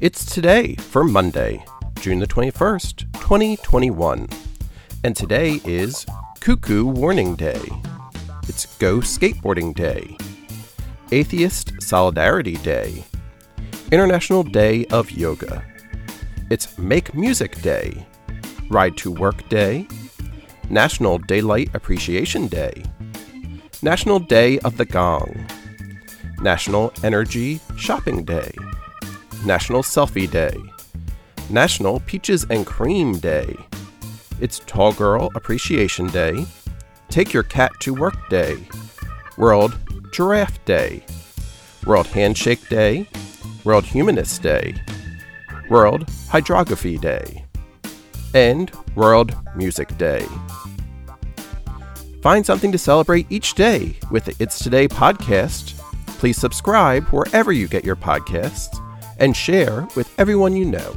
It's today for Monday, June the 21st, 2021. And today is Cuckoo Warning Day. It's Go Skateboarding Day, Atheist Solidarity Day, International Day of Yoga. It's Make Music Day, Ride to Work Day, National Daylight Appreciation Day, National Day of the Gong, National Energy Shopping Day, National Selfie Day, National Peaches and Cream Day. It's Tall Girl Appreciation Day, Take Your Cat to Work Day, World Giraffe Day, World Handshake Day, World Humanist Day, World Hydrography Day, and World Music Day. Find something to celebrate each day with the It's Today podcast. Please subscribe wherever you get your podcasts and share with everyone you know.